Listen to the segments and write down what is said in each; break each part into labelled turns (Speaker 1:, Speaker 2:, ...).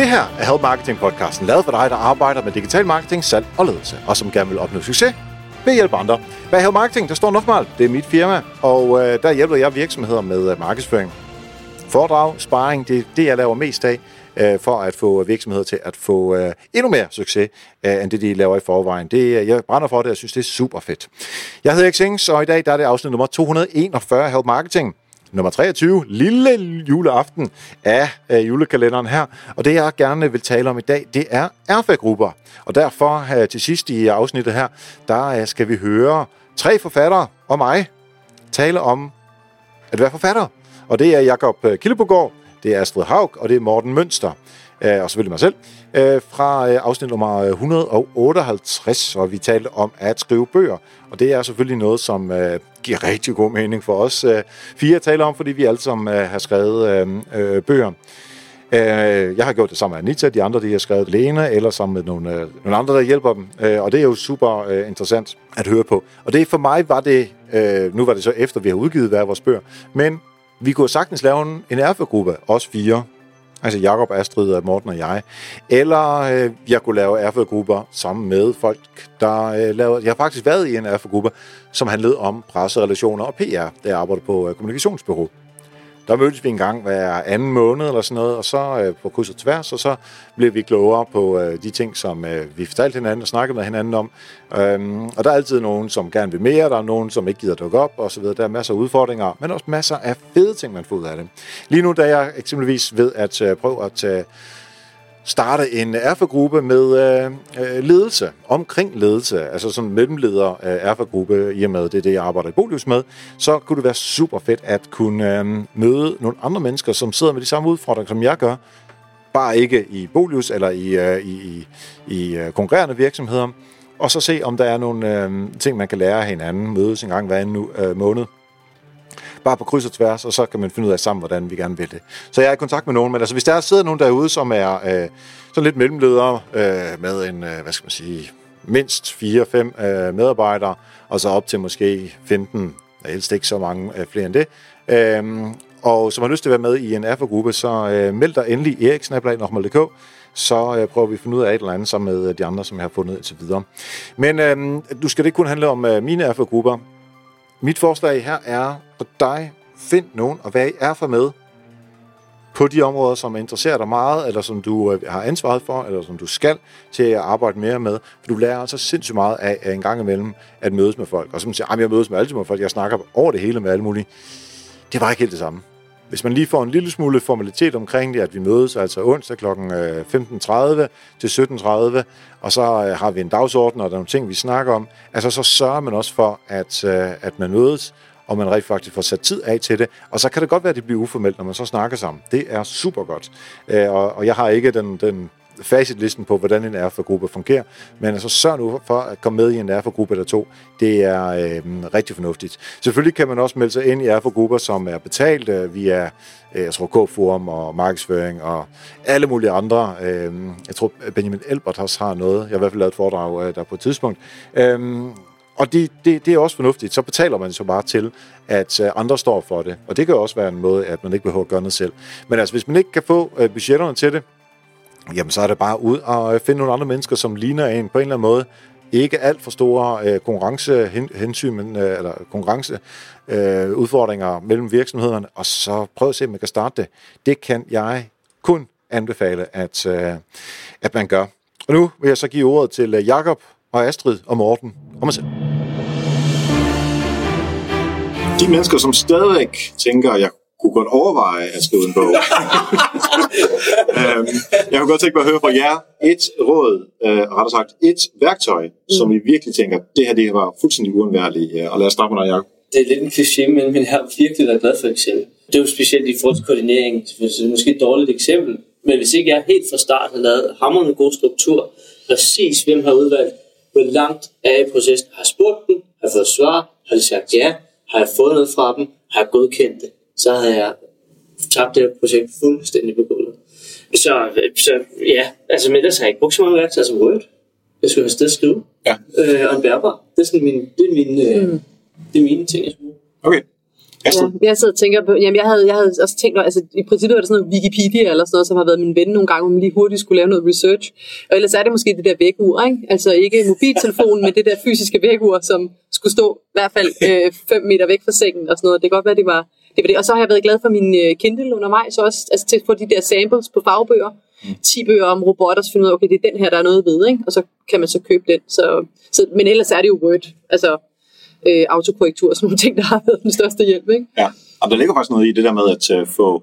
Speaker 1: Det her er Help Marketing podcasten, lavet for dig, der arbejder med digital marketing, salg og ledelse, og som gerne vil opnå succes ved at hjælpe andre. er Help Marketing, der står Nofmal. Det er mit firma, og øh, der hjælper jeg virksomheder med øh, markedsføring. Foredrag, sparring, det er det, jeg laver mest af, øh, for at få virksomheder til at få øh, endnu mere succes, øh, end det, de laver i forvejen. Det, øh, jeg brænder for det, og jeg synes, det er super fedt. Jeg hedder Xings, og i dag der er det afsnit nummer 241 Help Marketing nummer 23, lille juleaften af øh, julekalenderen her. Og det, jeg gerne vil tale om i dag, det er erfagrupper. Og derfor øh, til sidst i øh, afsnittet her, der øh, skal vi høre tre forfattere og mig tale om at være forfatter. Og det er Jakob øh, Killebogård, det er Astrid Haug, og det er Morten Mønster, øh, og selvfølgelig mig selv, øh, fra øh, afsnit nummer øh, 158, hvor vi talte om at skrive bøger. Og det er selvfølgelig noget, som giver rigtig god mening for os øh, fire at tale om, fordi vi alle sammen øh, har skrevet øh, bøger. Jeg har gjort det sammen med Anita, de andre de har skrevet alene, eller sammen med nogle, nogle andre, der hjælper dem. Og det er jo super interessant at høre på. Og det for mig var det, nu var det så efter, vi har udgivet hver vores bøger, men vi kunne sagtens lave en, en erfagruppe, os fire, altså Jakob, Astrid, Morten og jeg. Eller øh, jeg kunne lave erfagrupper sammen med folk, der øh, laver... Jeg har faktisk været i en erfagruppe, som handlede om presserelationer og PR, der arbejder på øh, kommunikationsbureau der mødtes vi en gang hver anden måned eller sådan noget, og så øh, på kryds og tværs, og så blev vi klogere på øh, de ting, som øh, vi fortalte hinanden og snakkede med hinanden om. Øhm, og der er altid nogen, som gerne vil mere, der er nogen, som ikke gider dukke op, og så videre. Der er masser af udfordringer, men også masser af fede ting, man får ud af det. Lige nu, da jeg eksempelvis ved at øh, prøve at tage starte en erfagruppe med øh, øh, ledelse, omkring ledelse, altså sådan en mellemleder øh, erfagruppe, i og med det er det, jeg arbejder i Bolius med, så kunne det være super fedt at kunne øh, møde nogle andre mennesker, som sidder med de samme udfordringer, som jeg gør, bare ikke i Bolius eller i, øh, i, i, i øh, konkurrerende virksomheder, og så se, om der er nogle øh, ting, man kan lære af hinanden, mødes en gang hver anden øh, måned, bare på kryds og tværs, og så kan man finde ud af sammen, hvordan vi gerne vil det. Så jeg er i kontakt med nogen, men altså hvis der sidder nogen derude, som er øh, sådan lidt mellemledere øh, med en, øh, hvad skal man sige, mindst 4-5 øh, medarbejdere, og så op til måske 15, helst ikke så mange øh, flere end det, øh, og som har lyst til at være med i en AFA-gruppe, så øh, meld dig endelig eriksnablag.dk, så øh, prøver vi at finde ud af et eller andet sammen med øh, de andre, som jeg har fundet indtil videre. Men øh, du skal det ikke kun handle om øh, mine AFA-grupper. Mit forslag her er for dig, find nogen og hvad I er for med på de områder, som interesserer dig meget, eller som du øh, har ansvaret for, eller som du skal til at arbejde mere med. For du lærer altså sindssygt meget af, af en gang imellem at mødes med folk. Og som siger, jeg mødes med alle med folk, jeg snakker over det hele med alle mulige. Det var ikke helt det samme. Hvis man lige får en lille smule formalitet omkring det, at vi mødes altså onsdag kl. Øh, 15.30 til 17.30, og så øh, har vi en dagsorden, og der er nogle ting, vi snakker om, altså så sørger man også for, at, øh, at man mødes, og man rigtig faktisk får sat tid af til det. Og så kan det godt være, at det bliver uformelt, når man så snakker sammen. Det er super godt. Og, og jeg har ikke den, den facitlisten på, hvordan en RFA-gruppe fungerer. Men altså sørg nu for at komme med i en RFA-gruppe eller to. Det er øh, rigtig fornuftigt. Selvfølgelig kan man også melde sig ind i RFA-grupper, som er betalt øh, via øh, jeg tror, K-forum og markedsføring og alle mulige andre. Øh, jeg tror, Benjamin Elbert også har noget. Jeg har i hvert fald lavet et foredrag øh, der på et tidspunkt. Øh, og det, det, det er også fornuftigt. Så betaler man så bare til, at øh, andre står for det. Og det kan også være en måde, at man ikke behøver at gøre noget selv. Men altså, hvis man ikke kan få øh, budgetterne til det, jamen så er det bare ud og øh, finde nogle andre mennesker, som ligner en på en eller anden måde. Ikke alt for store øh, konkurrencehensyn, men, øh, eller konkurrenceudfordringer øh, udfordringer mellem virksomhederne, og så prøv at se, om man kan starte det. Det kan jeg kun anbefale, at, øh, at man gør. Og nu vil jeg så give ordet til øh, Jakob og Astrid og Morten og mig selv. De mennesker, som stadigvæk tænker, at jeg kunne godt overveje at skrive en bog. øhm, jeg kunne godt tænke mig at høre fra jer et råd, øh, rettere sagt et værktøj, mm. som I virkelig tænker, det her det var fuldstændig uundværligt. Og lad os starte med dig, Jacob.
Speaker 2: Det er lidt en kliché, men, men jeg har virkelig været glad for eksempel. Det er jo specielt i forhold til koordinering, så det er måske et dårligt eksempel. Men hvis ikke jeg helt fra start har lavet hammerende god struktur, præcis hvem har udvalgt, hvor langt er i processen, har spurgt dem, har fået svar, har de sagt ja, har jeg fået noget fra dem, har jeg godkendt det så havde jeg tabt det her projekt fuldstændig på gulvet. Så, så ja, altså men ellers har jeg ikke brugt så mange værktøjer som Word. Jeg skulle have sted at skrive.
Speaker 1: Ja.
Speaker 2: Øh, og en bærbar. Det er, sådan min, det er, mine, øh, mm. det er mine ting, jeg skulle
Speaker 1: Okay.
Speaker 3: Ja, jeg sidder og tænker på, jamen jeg havde, jeg havde også tænkt, altså i princippet var det sådan noget Wikipedia eller sådan noget, som har været min ven nogle gange, hvor man lige hurtigt skulle lave noget research. Og ellers er det måske det der vækkeur, ikke? Altså ikke mobiltelefonen, men det der fysiske vækkeur, som skulle stå i hvert fald 5 øh, meter væk fra sengen og sådan noget. Det kan godt være, det var det. Var det. Og så har jeg været glad for min øh, Kindle undervejs også, altså til at få de der samples på fagbøger. 10 mm. bøger om robotter, så finder ud af, okay, det er den her, der er noget ved, ikke? og så kan man så købe den. Så, så, men ellers er det jo Word. Altså, øh, autokorrektur og sådan nogle ting, der har været den største hjælp. Ikke?
Speaker 1: Ja, og der ligger faktisk noget i det der med at uh, få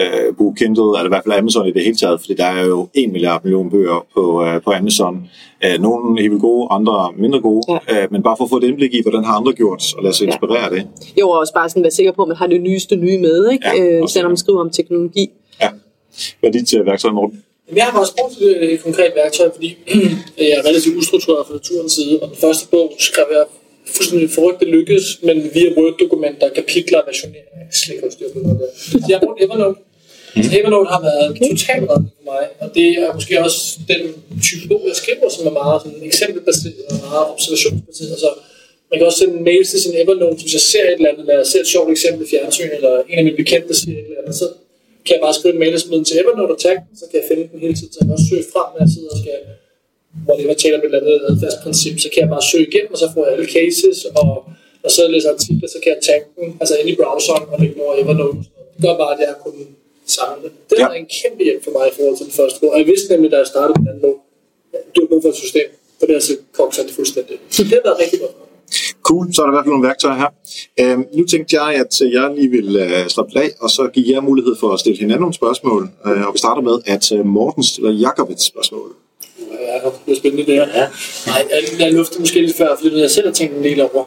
Speaker 1: uh, bruge Kindle, eller i hvert fald Amazon i det hele taget, fordi der er jo en milliard millioner bøger på, uh, på Amazon. Uh, nogle er helt gode, andre mindre gode, ja. uh, men bare for at få et indblik i, hvordan har andre gjort, og lade sig inspirere ja. det.
Speaker 3: Jo, og også bare sådan være sikker på, at man har det nyeste nye med, ikke? Ja, uh, selvom man skriver om teknologi.
Speaker 1: Ja. Hvad er dit uh, værktøj, Morten?
Speaker 4: Jeg har også brugt et konkret værktøj, fordi jeg er relativt ustruktureret fra naturens side, og den første bog skrev jeg fuldstændig forrygt, det lykkedes, men via Word-dokumenter, kapitler og versionering. Slet ikke styr på noget der. Så jeg har brugt Evernote. Mm. Evernote har været okay. totalt redning for mig, og det er måske også den type bog, jeg skriver, som er meget sådan, eksempelbaseret og meget observationsbaseret. Så man kan også sende mails til sin Evernote, hvis jeg ser et eller andet, eller jeg ser et sjovt eksempel i fjernsyn, eller en af mine bekendte siger et eller andet, så kan jeg bare skrive en mail og smide den til Evernote og tagge den, så kan jeg finde den hele tiden, så jeg kan også søge frem, når jeg sidder og skal hvor det var tale om et eller andet adfærdsprincip, så kan jeg bare søge igennem, og så får jeg alle cases, og og så læser artikler, så kan jeg tagge dem, altså ind i browseren og lægge over Evernote. Det gør bare, at jeg har kunnet samle det. Det ja. er en kæmpe hjælp for mig i forhold til den første bog. Og jeg vidste nemlig, da jeg startede den anden bog, du har brug for et system, for det har så kogt det fuldstændig. Så det har været rigtig godt.
Speaker 1: Cool, så er der i hvert fald nogle værktøjer her. Øhm, nu tænkte jeg, at jeg lige vil øh, slappe af, og så give jer mulighed for at stille hinanden nogle spørgsmål. Øh, og vi starter med, at øh, Morten stiller Jakob et spørgsmål.
Speaker 4: Jacob. Det er spændende det her. Ja. Nej, jeg, jeg lufter måske lidt før, fordi jeg selv har tænkt en del over.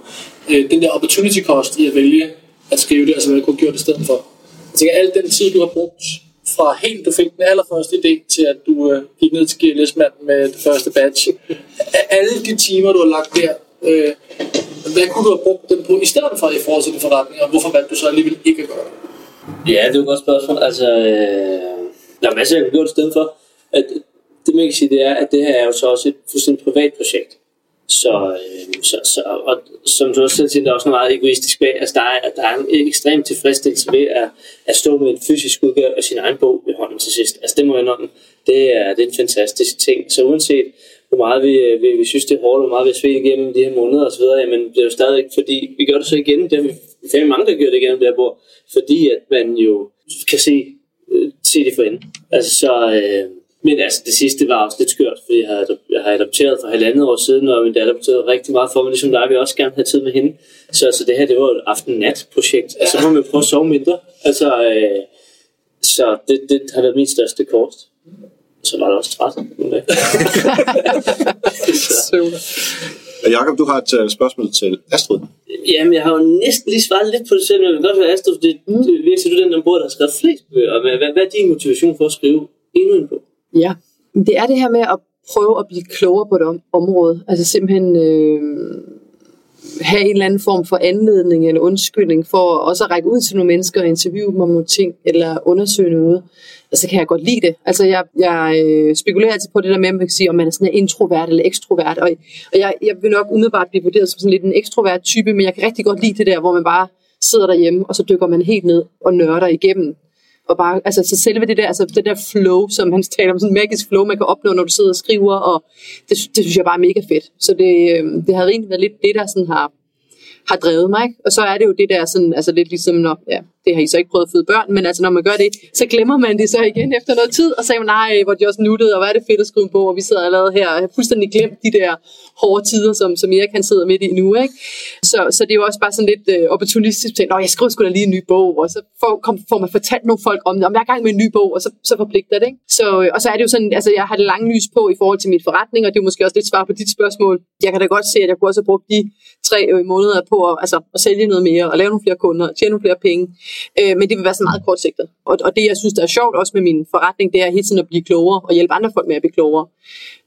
Speaker 4: Øh, den der opportunity cost i at vælge at skrive det, altså hvad jeg kunne have gjort i stedet for. Jeg tænker, al den tid, du har brugt fra helt du fik den allerførste idé til at du øh, gik ned til gls med det første batch. Alle de timer, du har lagt der, øh, hvad kunne du have brugt dem på i stedet for i forhold til din forretning, og hvorfor valgte du så alligevel ikke at gøre det?
Speaker 2: Ja, det er et godt spørgsmål. Altså, øh, der er masser, jeg kunne gøre det i stedet for. At, det man kan sige, det er, at det her er jo så også et fuldstændig privat projekt. Så, øh, så, så og som du også selv siger, der er også noget meget egoistisk bag. Altså, der er, der er en ekstrem tilfredsstillelse ved at, at stå med en fysisk udgave af sin egen bog i hånden til sidst. Altså, det må jeg indrømme. Det er, det er en fantastisk ting. Så uanset hvor meget vi, øh, vi, vi synes, det er hårdt, hvor meget vi har svedt igennem de her måneder osv., jamen det er jo stadig fordi, vi gør det så igen. Det er vi mange, der gør det igennem der bord. Fordi at man jo kan se, øh, se det for enden. Altså, så, øh, men altså, det sidste var også lidt skørt, fordi jeg har, jeg har adopteret for halvandet år siden, og min datter betød rigtig meget for mig, ligesom der vil også gerne have tid med hende. Så altså, det her, det var et aften-nat-projekt. Altså, så må man prøve at sove mindre. Altså, øh, så det, det har været min største kort. Så var det også træt.
Speaker 1: Jakob, du har et uh, spørgsmål til Astrid.
Speaker 2: Jamen, jeg har jo næsten lige svaret lidt på det selv, men jeg vil godt høre Astrid, det, det virker du den, der bor, der har skrevet flest bøger. Hvad, hvad, hvad er din motivation for at skrive endnu en bog?
Speaker 3: Ja, det er det her med at prøve at blive klogere på det område. Altså simpelthen øh, have en eller anden form for anledning eller undskyldning for også at række ud til nogle mennesker og interviewe dem om nogle ting eller undersøge noget. Altså kan jeg godt lide det. Altså jeg, jeg øh, spekulerer altid på det der med, at man kan sige, om man er sådan en introvert eller ekstrovert. Og, og jeg, jeg vil nok umiddelbart blive vurderet som sådan lidt en ekstrovert type, men jeg kan rigtig godt lide det der, hvor man bare sidder derhjemme, og så dykker man helt ned og nørder igennem og bare, altså så selve det der, altså det der flow, som han taler om, sådan en magisk flow, man kan opnå, når du sidder og skriver, og det, det synes jeg bare er mega fedt. Så det, øhm, det har egentlig været lidt det, der sådan har, har drevet mig. ikke? Og så er det jo det der sådan, altså lidt ligesom, når, ja, det har I så ikke prøvet at føde børn, men altså når man gør det, så glemmer man det så igen efter noget tid, og siger man, nej, hvor de også nuttede, og hvad er det fedt at skrive på, og vi sidder allerede her og har fuldstændig glemt de der hårde tider, som, som Erik kan sidder midt i nu. Ikke? Så, så det er jo også bare sådan lidt øh, opportunistisk at jeg skriver sgu da lige en ny bog, og så får, kom, får man fortalt nogle folk om det, om jeg er i gang med en ny bog, og så, så forpligter det. Ikke? Så, og så er det jo sådan, altså jeg har det lange lys på i forhold til mit forretning, og det er måske også lidt svar på dit spørgsmål. Jeg kan da godt se, at jeg kunne også have brugt de tre øh, måneder på at, altså, at sælge noget mere, og lave nogle flere kunder, tjene nogle flere penge. Øh, men det vil være så meget kortsigtet. Og, og det, jeg synes, der er sjovt også med min forretning, det er hele tiden at blive klogere og hjælpe andre folk med at blive klogere.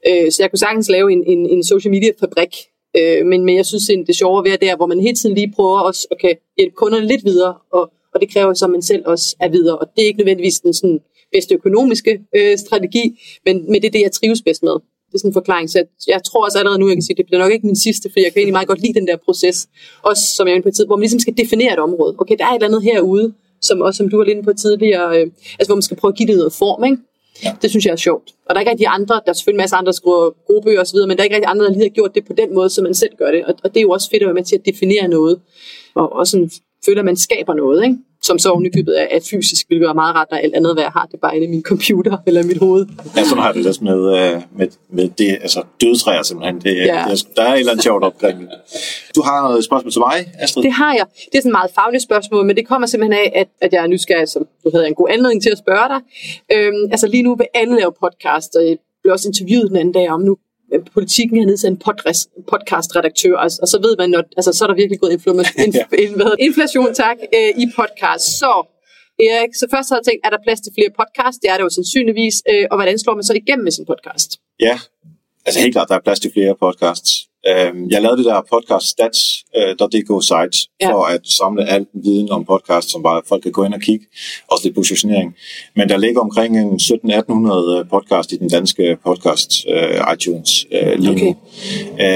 Speaker 3: Øh, så jeg kunne sagtens lave en, en, en social media fabrik, øh, men, men jeg synes, det er sjovere ved det der, hvor man hele tiden lige prøver også at kan hjælpe kunderne lidt videre, og, og det kræver så, at man selv også er videre. Og det er ikke nødvendigvis den sådan, bedste økonomiske øh, strategi, men, men det er det, jeg trives bedst med. Det er sådan en forklaring. Så jeg, jeg tror også allerede nu, jeg kan sige, at det bliver nok ikke min sidste, for jeg kan egentlig meget godt lide den der proces. Også som jeg er på tid, hvor man ligesom skal definere et område. Okay, der er et eller andet herude, som også som du var lidt på tidligere, øh, altså hvor man skal prøve at give det noget form, ikke? Ja. Det synes jeg er sjovt. Og der er ikke rigtig andre, der er selvfølgelig en masse andre, der skriver gode bøger osv., men der er ikke rigtig andre, der lige har gjort det på den måde, som man selv gør det. Og, og det er jo også fedt at være med til at definere noget, og, og sådan føler, at man skaber noget, ikke? Som så ovenikøbet er, er fysisk, hvilket er meget rart, når alt andet, hvad jeg har, det er bare inde i min computer eller mit hoved.
Speaker 1: Ja, sådan har det også med, øh, med, med det, altså dødtræer simpelthen. Det, ja. det, der er et eller andet sjovt omkring Du har noget spørgsmål til mig, Astrid?
Speaker 3: Det har jeg. Det er sådan et meget fagligt spørgsmål, men det kommer simpelthen af, at, at jeg er nysgerrig, som du havde en god anledning til at spørge dig. Øhm, altså lige nu vil alle lave podcast, og jeg blev også interviewet den anden dag om, nu politikken har nedsat en podcast-redaktør, og, og så ved man, at altså, så er der virkelig gået inflation, inf, inflation tak, øh, i podcast. Så Erik, så først har jeg tænkt, er der plads til flere podcast? Det er der jo sandsynligvis. Øh, og hvordan slår man så igennem med sin podcast?
Speaker 1: Ja, altså helt klart, der er plads til flere podcasts. Øh, jeg lavede det der podcaststats.dk øh, site ja. for at samle al viden om podcast, som bare folk kan gå ind og kigge, også lidt positionering. Men der ligger omkring en 1700-1800 øh, podcast i den danske podcast uh, iTunes uh, lige okay.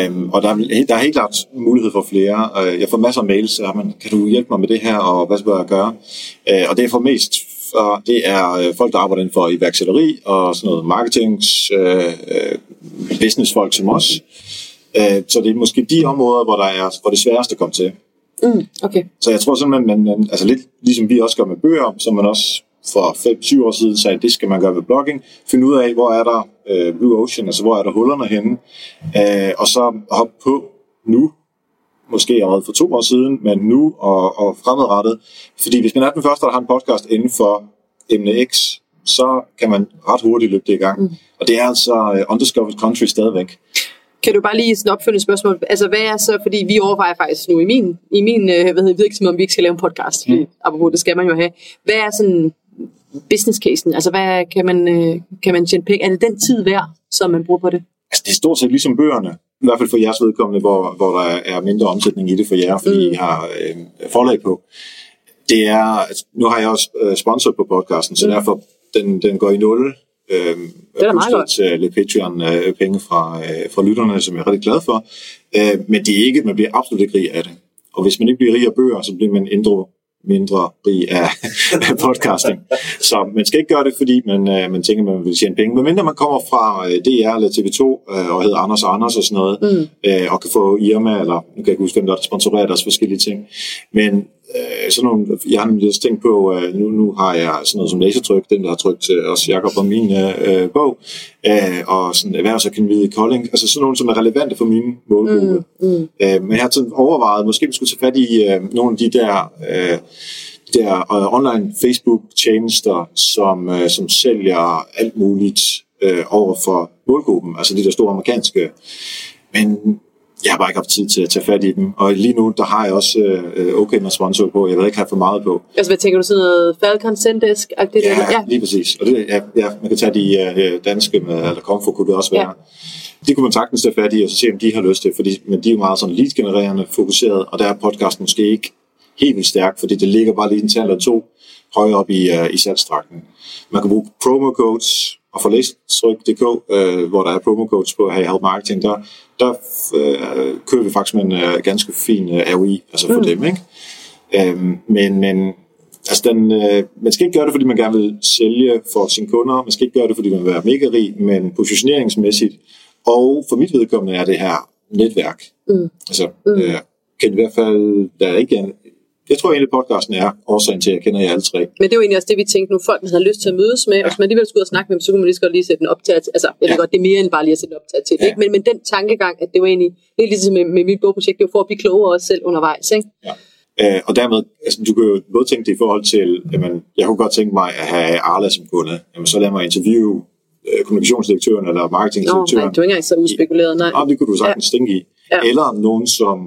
Speaker 1: nu. Um, og der er, der er helt klart mulighed for flere. Uh, jeg får masser af mails, så man, kan du hjælpe mig med det her, og hvad skal jeg gøre? Uh, og det er for mest og det er folk, der arbejder inden for iværksætteri og sådan noget marketings, uh, businessfolk som os. Øh, så det er måske de områder, hvor, der er, hvor det er sværest at komme til.
Speaker 3: Mm, okay.
Speaker 1: Så jeg tror simpelthen, man, man, altså lidt ligesom vi også gør med bøger, som man også for 5-7 år siden sagde, det skal man gøre ved blogging. Finde ud af, hvor er der øh, Blue Ocean, altså hvor er der hullerne henne, øh, og så hoppe på nu, måske allerede for to år siden, men nu og, og fremadrettet. Fordi hvis man er den første, der har en podcast inden for emne X, så kan man ret hurtigt løbe det i gang. Mm. Og det er altså uh, undiscovered country stadigvæk.
Speaker 3: Kan du bare lige sådan opfølgende spørgsmål? Altså, hvad er så, fordi vi overvejer faktisk nu i min, i min øh, hvad hedder, virksomhed, om vi ikke skal lave en podcast, fordi, mm. apropos, det skal man jo have. Hvad er sådan business casen? Altså, hvad kan man, øh, kan man tjene penge? Er det den tid værd, som man bruger på det?
Speaker 1: Altså, det er stort set ligesom bøgerne. I hvert fald for jeres vedkommende, hvor, hvor der er mindre omsætning i det for jer, fordi mm. I har øh, forlag på. Det er, altså, nu har jeg også øh, sponsor på podcasten, så mm. derfor den, den går i nul
Speaker 3: Øh, det er meget godt.
Speaker 1: til lidt Patreon-penge fra, øh, fra lytterne, som jeg er rigtig glad for. Øh, men det er ikke, man bliver absolut ikke rig af det. Og hvis man ikke bliver rig af bøger, så bliver man indre mindre rig af, af podcasting. Så man skal ikke gøre det, fordi man, øh, man tænker, man vil tjene penge. Men mindre man kommer fra øh, DR eller TV2 øh, og hedder Anders og Anders og sådan noget, mm. øh, og kan få Irma, eller nu kan jeg ikke huske, hvem der sponsorerer deres forskellige ting. Men øh, sådan nogle, jeg har lidt tænkt på, øh, nu, nu har jeg sådan noget som lasertryk, den der har trykt til os Jacob og min øh, bog, øh, og sådan erhvervsakademiet i Kolding, altså sådan nogle, som er relevante for min målgruppe. Mm, mm. Øh, men jeg har sådan overvejet, måske vi skulle tage fat i øh, nogle af de der, øh, der uh, online Facebook-tjenester, som, uh, som sælger alt muligt uh, over for målgruppen, altså de der store amerikanske. Men jeg har bare ikke haft tid til at tage fat i dem. Og lige nu, der har jeg også øh, okay med sponsor på. Jeg vil ikke have for meget på.
Speaker 3: Altså, hvad tænker du, sådan noget Falcon Sendesk?
Speaker 1: Ja, ja, lige præcis. Og det, ja, ja, man kan tage de øh, danske med, eller Comfort kunne det også være. Ja. De kunne man sagtens tage fat i, og så se, om de har lyst til, fordi, men de er jo meget sådan lead-genererende fokuseret, og der er podcasten måske ikke helt vildt stærk, fordi det ligger bare lige en tal eller to højere op i, uh, i salgstrakten. Man kan bruge promo codes, og for læstryk.dk, øh, hvor der er promo codes på Hey Help Marketing, der, der øh, kører vi faktisk med en øh, ganske fin øh, ROI, altså for mm. dem, ikke? Øhm, men, men altså den, øh, man skal ikke gøre det, fordi man gerne vil sælge for sine kunder, man skal ikke gøre det, fordi man vil være mega rig, men positioneringsmæssigt, og for mit vedkommende er det her netværk. Mm. Altså, mm. Øh, kan i hvert fald, der er ikke jeg tror egentlig, podcasten er årsagen til, at jeg kender jer alle tre.
Speaker 3: Men det er jo egentlig også det, vi tænkte nu. Folk har lyst til at mødes med, ja. og hvis man alligevel skulle ud og snakke med dem, så kunne man lige så godt lige sætte en optag til. Altså, jeg ja. ved godt, det er mere end bare lige at sætte en optag til. Ja. Ikke? Men, men den tankegang, at det var egentlig, det er ligesom med, med mit bogprojekt, det var for at blive klogere også selv undervejs. Ikke?
Speaker 1: Ja. Øh, og dermed, altså, du kan jo både tænke det i forhold til, jamen, jeg kunne godt tænke mig at have Arla som kunde. Jamen, så lad mig interviewe øh, kommunikationsdirektøren eller marketingdirektøren.
Speaker 3: Nå, nej, du er ikke engang så uspekuleret, nej.
Speaker 1: Nej, det kunne du sagtens ja. tænke i. Ja. Eller nogen, som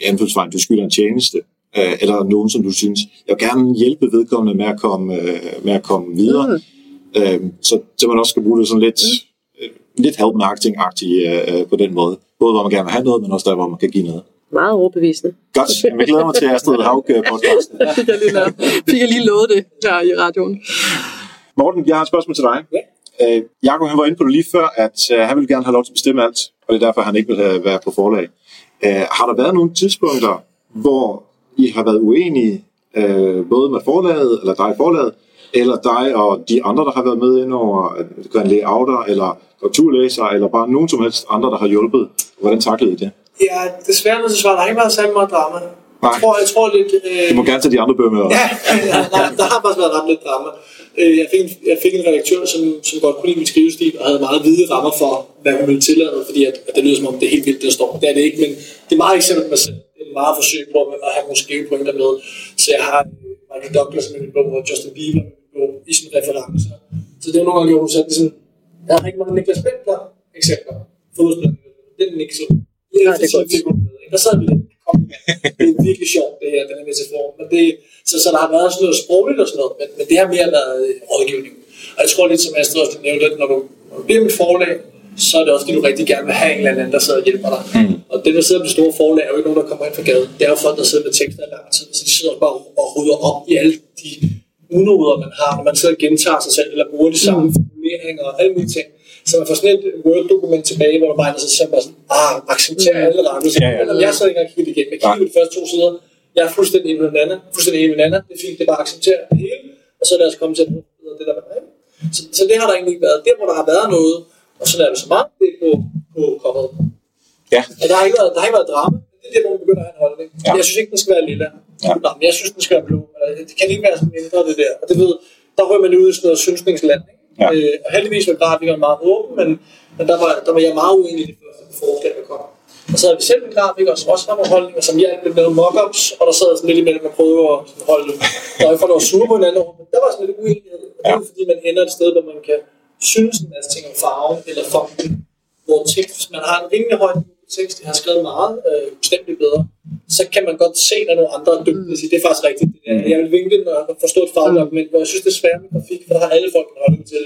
Speaker 1: i anførselsvejen, du skylder en tjeneste, øh, eller nogen, som du synes, jeg vil gerne hjælpe vedkommende med at komme, øh, med at komme videre. Mm. Øh, så, så man også skal bruge det sådan lidt, mm. øh, lidt help marketing-agtigt øh, på den måde. Både hvor man gerne vil have noget, men også der, hvor man kan give noget.
Speaker 3: Meget overbevisende.
Speaker 1: Godt. Jeg glæder mig til Astrid Haug podcasten.
Speaker 3: fik, jeg lige, fik jeg lige lovet det her i radioen.
Speaker 1: Morten, jeg har et spørgsmål til dig. Ja. Øh, Jakob han var inde på det lige før, at øh, han ville gerne have lov til at bestemme alt, og det er derfor, han ikke vil have, være på forlag. Øh, har der været nogle tidspunkter, hvor I har været uenige, øh, både med forlaget, eller dig i forlaget, eller dig og de andre, der har været med ind over, det kan layouter, eller korrekturlæser, eller bare nogen som helst andre, der har hjulpet. Hvordan taklede I det?
Speaker 4: Ja, desværre nødt til at svare, der har ikke været særlig meget drama.
Speaker 1: Nej.
Speaker 4: Jeg tror, jeg tror lidt... Øh,
Speaker 1: Du må gerne tage de andre bøger med.
Speaker 4: Ja, ja, nej, der har faktisk været ret lidt drama. Øh, Jeg fik, en, jeg fik en redaktør, som, som godt kunne lide min skrivestil, og havde meget hvide rammer for, hvad hun ville tillade, fordi at, at det lyder som om, det er helt vildt, det der står. Det er det ikke, men det er meget eksempel mig selv. Det er meget forsøg på at have nogle skrivepointer med. Så jeg har øh, Michael Douglas med min bog, og Justin Bieber med min bog, i sådan referencer. Så det er nogle gange, hvor hun sagde, det er sådan, jeg har rigtig mange Niklas Bentler eksempler. Fodspillerne. Den er.
Speaker 3: Ja, det er godt.
Speaker 4: Der sad vi lidt. Det er virkelig sjovt, det her, den her metafor. Men det, så, så der har været sådan noget sprogligt og sådan noget, men, men det har mere været rådgivning. Og jeg tror lidt, som Astrid også nævnte, at når du bliver mit forlag, så er det også, fordi du rigtig gerne vil have en eller anden, der sidder og hjælper dig. Mm. Og dem, der sidder på det store forlag, er jo ikke nogen, der kommer ind fra gaden. Det er jo folk, der sidder med tekster i lang tid, så de sidder bare og rydder op i alle de unoder, man har, når man sidder og gentager sig selv, eller bruger de samme formuleringer og alle mulige ting. Så man får sådan et Word-dokument tilbage, hvor du bare så selv bare sådan, ah, accepterer alle rammer.
Speaker 1: Ja, ja.
Speaker 4: Jeg sad ikke engang og kiggede igennem. Jeg kiggede på de første to sider. Jeg er fuldstændig enig med den anden. Fuldstændig enig med den anden. Det er fint, det er bare at acceptere det hele. Og så lad os komme til det der med mig. Så, så, det har der egentlig ikke været. Der, hvor der har været noget, og så er det så meget, det på, på kommet.
Speaker 1: Ja.
Speaker 4: Og der har ikke været, der har ikke været drama. Det er der, hvor man begynder at have en holdning.
Speaker 1: Ja.
Speaker 4: Jeg synes ikke, den skal være lilla.
Speaker 1: Ja.
Speaker 4: Nej, men jeg synes, den skal være blå. Det kan ikke være sådan mindre, det der. Og det ved, der rører man ud i sådan noget synsningsland.
Speaker 1: Ja.
Speaker 4: Øh, og heldigvis var grafikeren meget åben, men, men der, var, der var jeg meget uenig i det første forslag, der kom. Og så havde vi selv en grafiker, som også har nogle holdninger, som hjalp med mockups, og der sad sådan lidt imellem og prøvede at holde øje for, at var sure på hinanden. Men der var sådan lidt uenighed. Og det er jo, fordi man ender et sted, hvor man kan synes en masse ting om farven eller fonten. Hvor tekst, hvis man har en rimelig høj tekst, jeg har skrevet meget, øh, bestemt bedre, så kan man godt se, når nogle andre er dygtige og sige, det er faktisk rigtigt. Det der. Jeg vil vinkle den og forstå et fagligt argument, hvor jeg synes, det er svært med grafik, for der har alle folk en holdning til,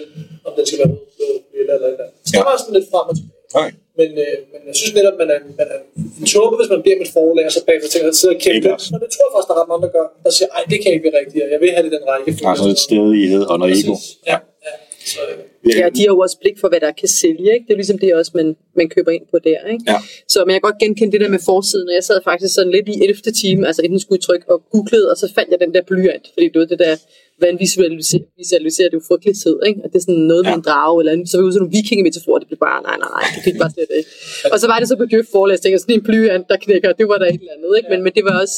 Speaker 4: om den skal være rød, blå, lilla eller et eller andet. Så der var sådan lidt frem og tilbage.
Speaker 1: Okay.
Speaker 4: Men, øh, men jeg synes netop, man er, man er en tåbe, hvis man bliver med et forlag, og så bagefter tænker, at sidder og kæmpe.
Speaker 1: Helt klart.
Speaker 4: Og det tror jeg faktisk, der er ret mange, der gør. Der siger, ej, det kan ikke være rigtigt, og jeg vil have det den række.
Speaker 1: Der er sådan lidt stedighed og noget ego.
Speaker 4: Ja, ja. Så, øh,
Speaker 3: Ja, de har jo også blik for, hvad der kan sælge. Ikke? Det er ligesom det også, man, man køber ind på der. Ikke?
Speaker 1: Ja.
Speaker 3: Så men jeg kan godt genkende det der med forsiden, og jeg sad faktisk sådan lidt i 11. time, altså inden skulle trykke og googlede, og så fandt jeg den der blyant, fordi det var det der, hvordan visualiserer, visualiserer det jo frygtelighed, ikke? Og det er sådan noget med
Speaker 1: Ja.
Speaker 3: en drage, eller andet. så var det sådan nogle vikingemetaforer, det blev bare, nej, nej, nej, det fik bare slet ikke. Og så var det så på Djøf forlæs, tænkte jeg, sådan en blyant, der knækker, det var der et eller andet, ikke? Men, men det var også,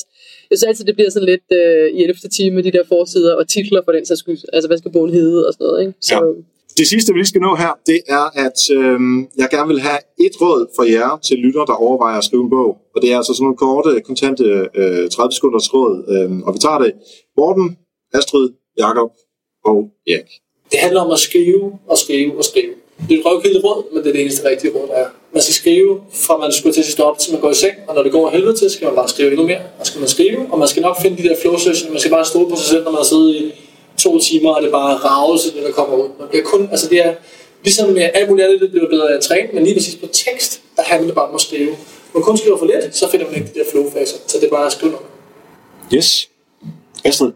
Speaker 3: jeg synes altid, det bliver sådan lidt øh, i 11. time med de der forsider og titler for den sags skyld, altså hvad skal bogen hedde og sådan noget, ikke? Så,
Speaker 1: Ja. Det sidste, vi lige skal nå her, det er, at øh, jeg gerne vil have et råd for jer til lytter, der overvejer at skrive en bog. Og det er altså sådan nogle korte, kontante øh, 30 sekunders råd. Øh, og vi tager det. Morten, Astrid, Jakob og Erik.
Speaker 4: det handler om at skrive og skrive og skrive. Det er et røvkildt råd, men det er det eneste rigtige råd, der er. Man skal skrive, fra man skulle til sit op, til man går i seng, og når det går helvede til, skal man bare skrive endnu mere. Og skal man skrive, og man skal nok finde de der flow sessions, man skal bare stole på sig selv, når man sidder i to timer, og det er bare ravelse, det der kommer ud. Man bliver kun, altså det er, ligesom med alt muligt andet, det bliver bedre af at træne, men lige præcis på tekst, der handler det bare om at skrive. Når man kun skriver for lidt, så finder man ikke de der flow-faser, så det er bare at skrive noget.
Speaker 1: Yes. Astrid.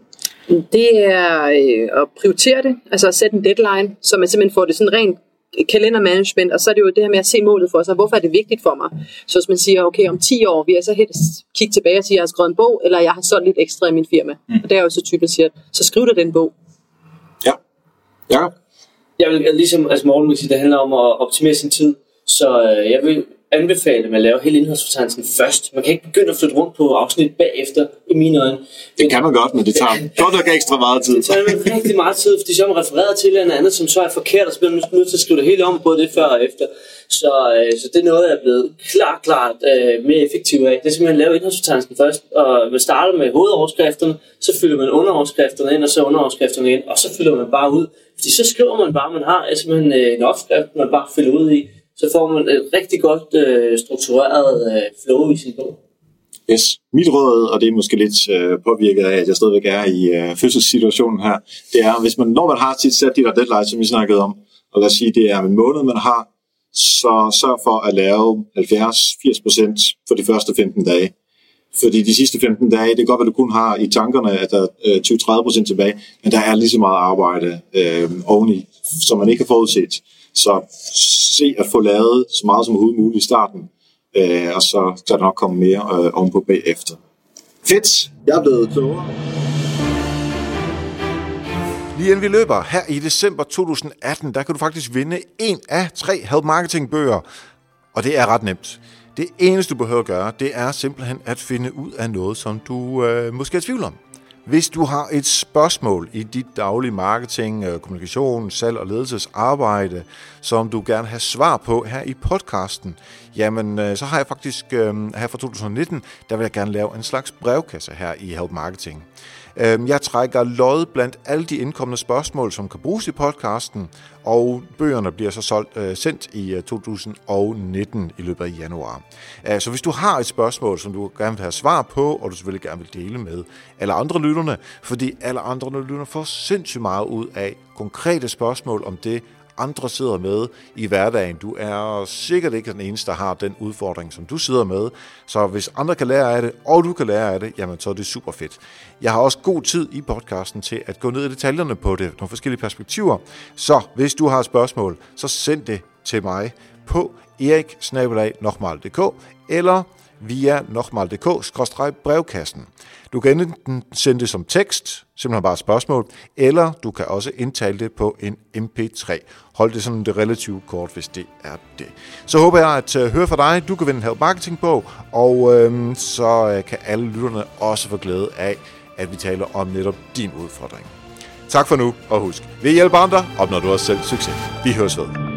Speaker 3: Det er øh, at prioritere det, altså at sætte en deadline, så man simpelthen får det sådan rent kalendermanagement, og så er det jo det her med at se målet for sig. Hvorfor er det vigtigt for mig? Så hvis man siger, okay, om 10 år vil jeg så helst kigge tilbage og sige, at jeg har skrevet en bog, eller jeg har solgt lidt ekstra i min firma. Mm. Og det er jo så typisk siger, så skriv dig den bog.
Speaker 1: Ja. Jakob.
Speaker 2: Jeg vil ligesom altså Morten vil sige, det handler om at optimere sin tid. Så øh, jeg vil anbefale, at man laver hele indholdsfortegnelsen først. Man kan ikke begynde at flytte rundt på afsnit bagefter, i mine øjne.
Speaker 1: Det kan man godt, men det tager godt nok ekstra meget tid.
Speaker 2: Det tager rigtig meget tid, fordi så er man refereret til eller andet, som så er forkert, og så bliver man nødt til at skrive det hele om, både det før og efter. Så, øh, så det er noget, jeg er blevet klart, klart øh, mere effektiv af. Det er simpelthen at lave indholdsfortegnelsen først, og man starter med hovedoverskrifterne, så fylder man underoverskrifterne ind, og så underoverskrifterne ind, og så fylder man bare ud. Fordi så skriver man bare, man har simpelthen øh, en opskrift, man bare fylder ud i, så får man et rigtig godt øh, struktureret øh, flow i sin bog.
Speaker 1: Yes. Mit råd, og det er måske lidt øh, påvirket af, at jeg stadigvæk er i øh, fødselssituationen her, det er, hvis man, når man har sit sat dit og deadline, som vi snakkede om, og lad os sige, det er en måned, man har, så sørg for at lave 70-80% for de første 15 dage. fordi de sidste 15 dage, det kan godt være, at du kun har i tankerne, at der øh, er 20-30% tilbage, men der er lige så meget arbejde øh, oveni, som man ikke har forudset. Så se at få lavet så meget som overhovedet muligt i starten, øh, og så kan der nok komme mere øh, ovenpå bagefter. Fedt! Jeg er blevet klogere. Lige inden vi løber, her i december 2018, der kan du faktisk vinde en af tre Help Marketing bøger. Og det er ret nemt. Det eneste, du behøver at gøre, det er simpelthen at finde ud af noget, som du øh, måske er i tvivl om. Hvis du har et spørgsmål i dit daglige marketing, øh, kommunikation, salg og ledelsesarbejde, som du gerne har svar på her i podcasten, jamen øh, så har jeg faktisk øh, her fra 2019, der vil jeg gerne lave en slags brevkasse her i Help Marketing. Øhm, jeg trækker lod blandt alle de indkommende spørgsmål, som kan bruges i podcasten, og bøgerne bliver så solgt, øh, sendt i øh, 2019 i løbet af januar. Øh, så hvis du har et spørgsmål, som du gerne vil have svar på, og du selvfølgelig gerne vil dele med alle andre lytterne, fordi alle andre lytterne får sindssygt meget ud af konkrete spørgsmål om det, andre sidder med i hverdagen. Du er sikkert ikke den eneste, der har den udfordring, som du sidder med. Så hvis andre kan lære af det, og du kan lære af det, jamen så er det super fedt. Jeg har også god tid i podcasten til at gå ned i detaljerne på det, nogle forskellige perspektiver. Så hvis du har spørgsmål, så send det til mig på eriksnabelag.dk eller via nokmal.dk-brevkassen. Du kan enten sende det som tekst, simpelthen bare et spørgsmål, eller du kan også indtale det på en MP3. Hold det sådan det relativt kort, hvis det er det. Så håber jeg at øh, høre fra dig. Du kan vinde en Help Marketing på, og øhm, så øh, kan alle lytterne også få glæde af, at vi taler om netop din udfordring. Tak for nu, og husk, vi hjælper andre, opnår du også selv succes. Vi høres ved.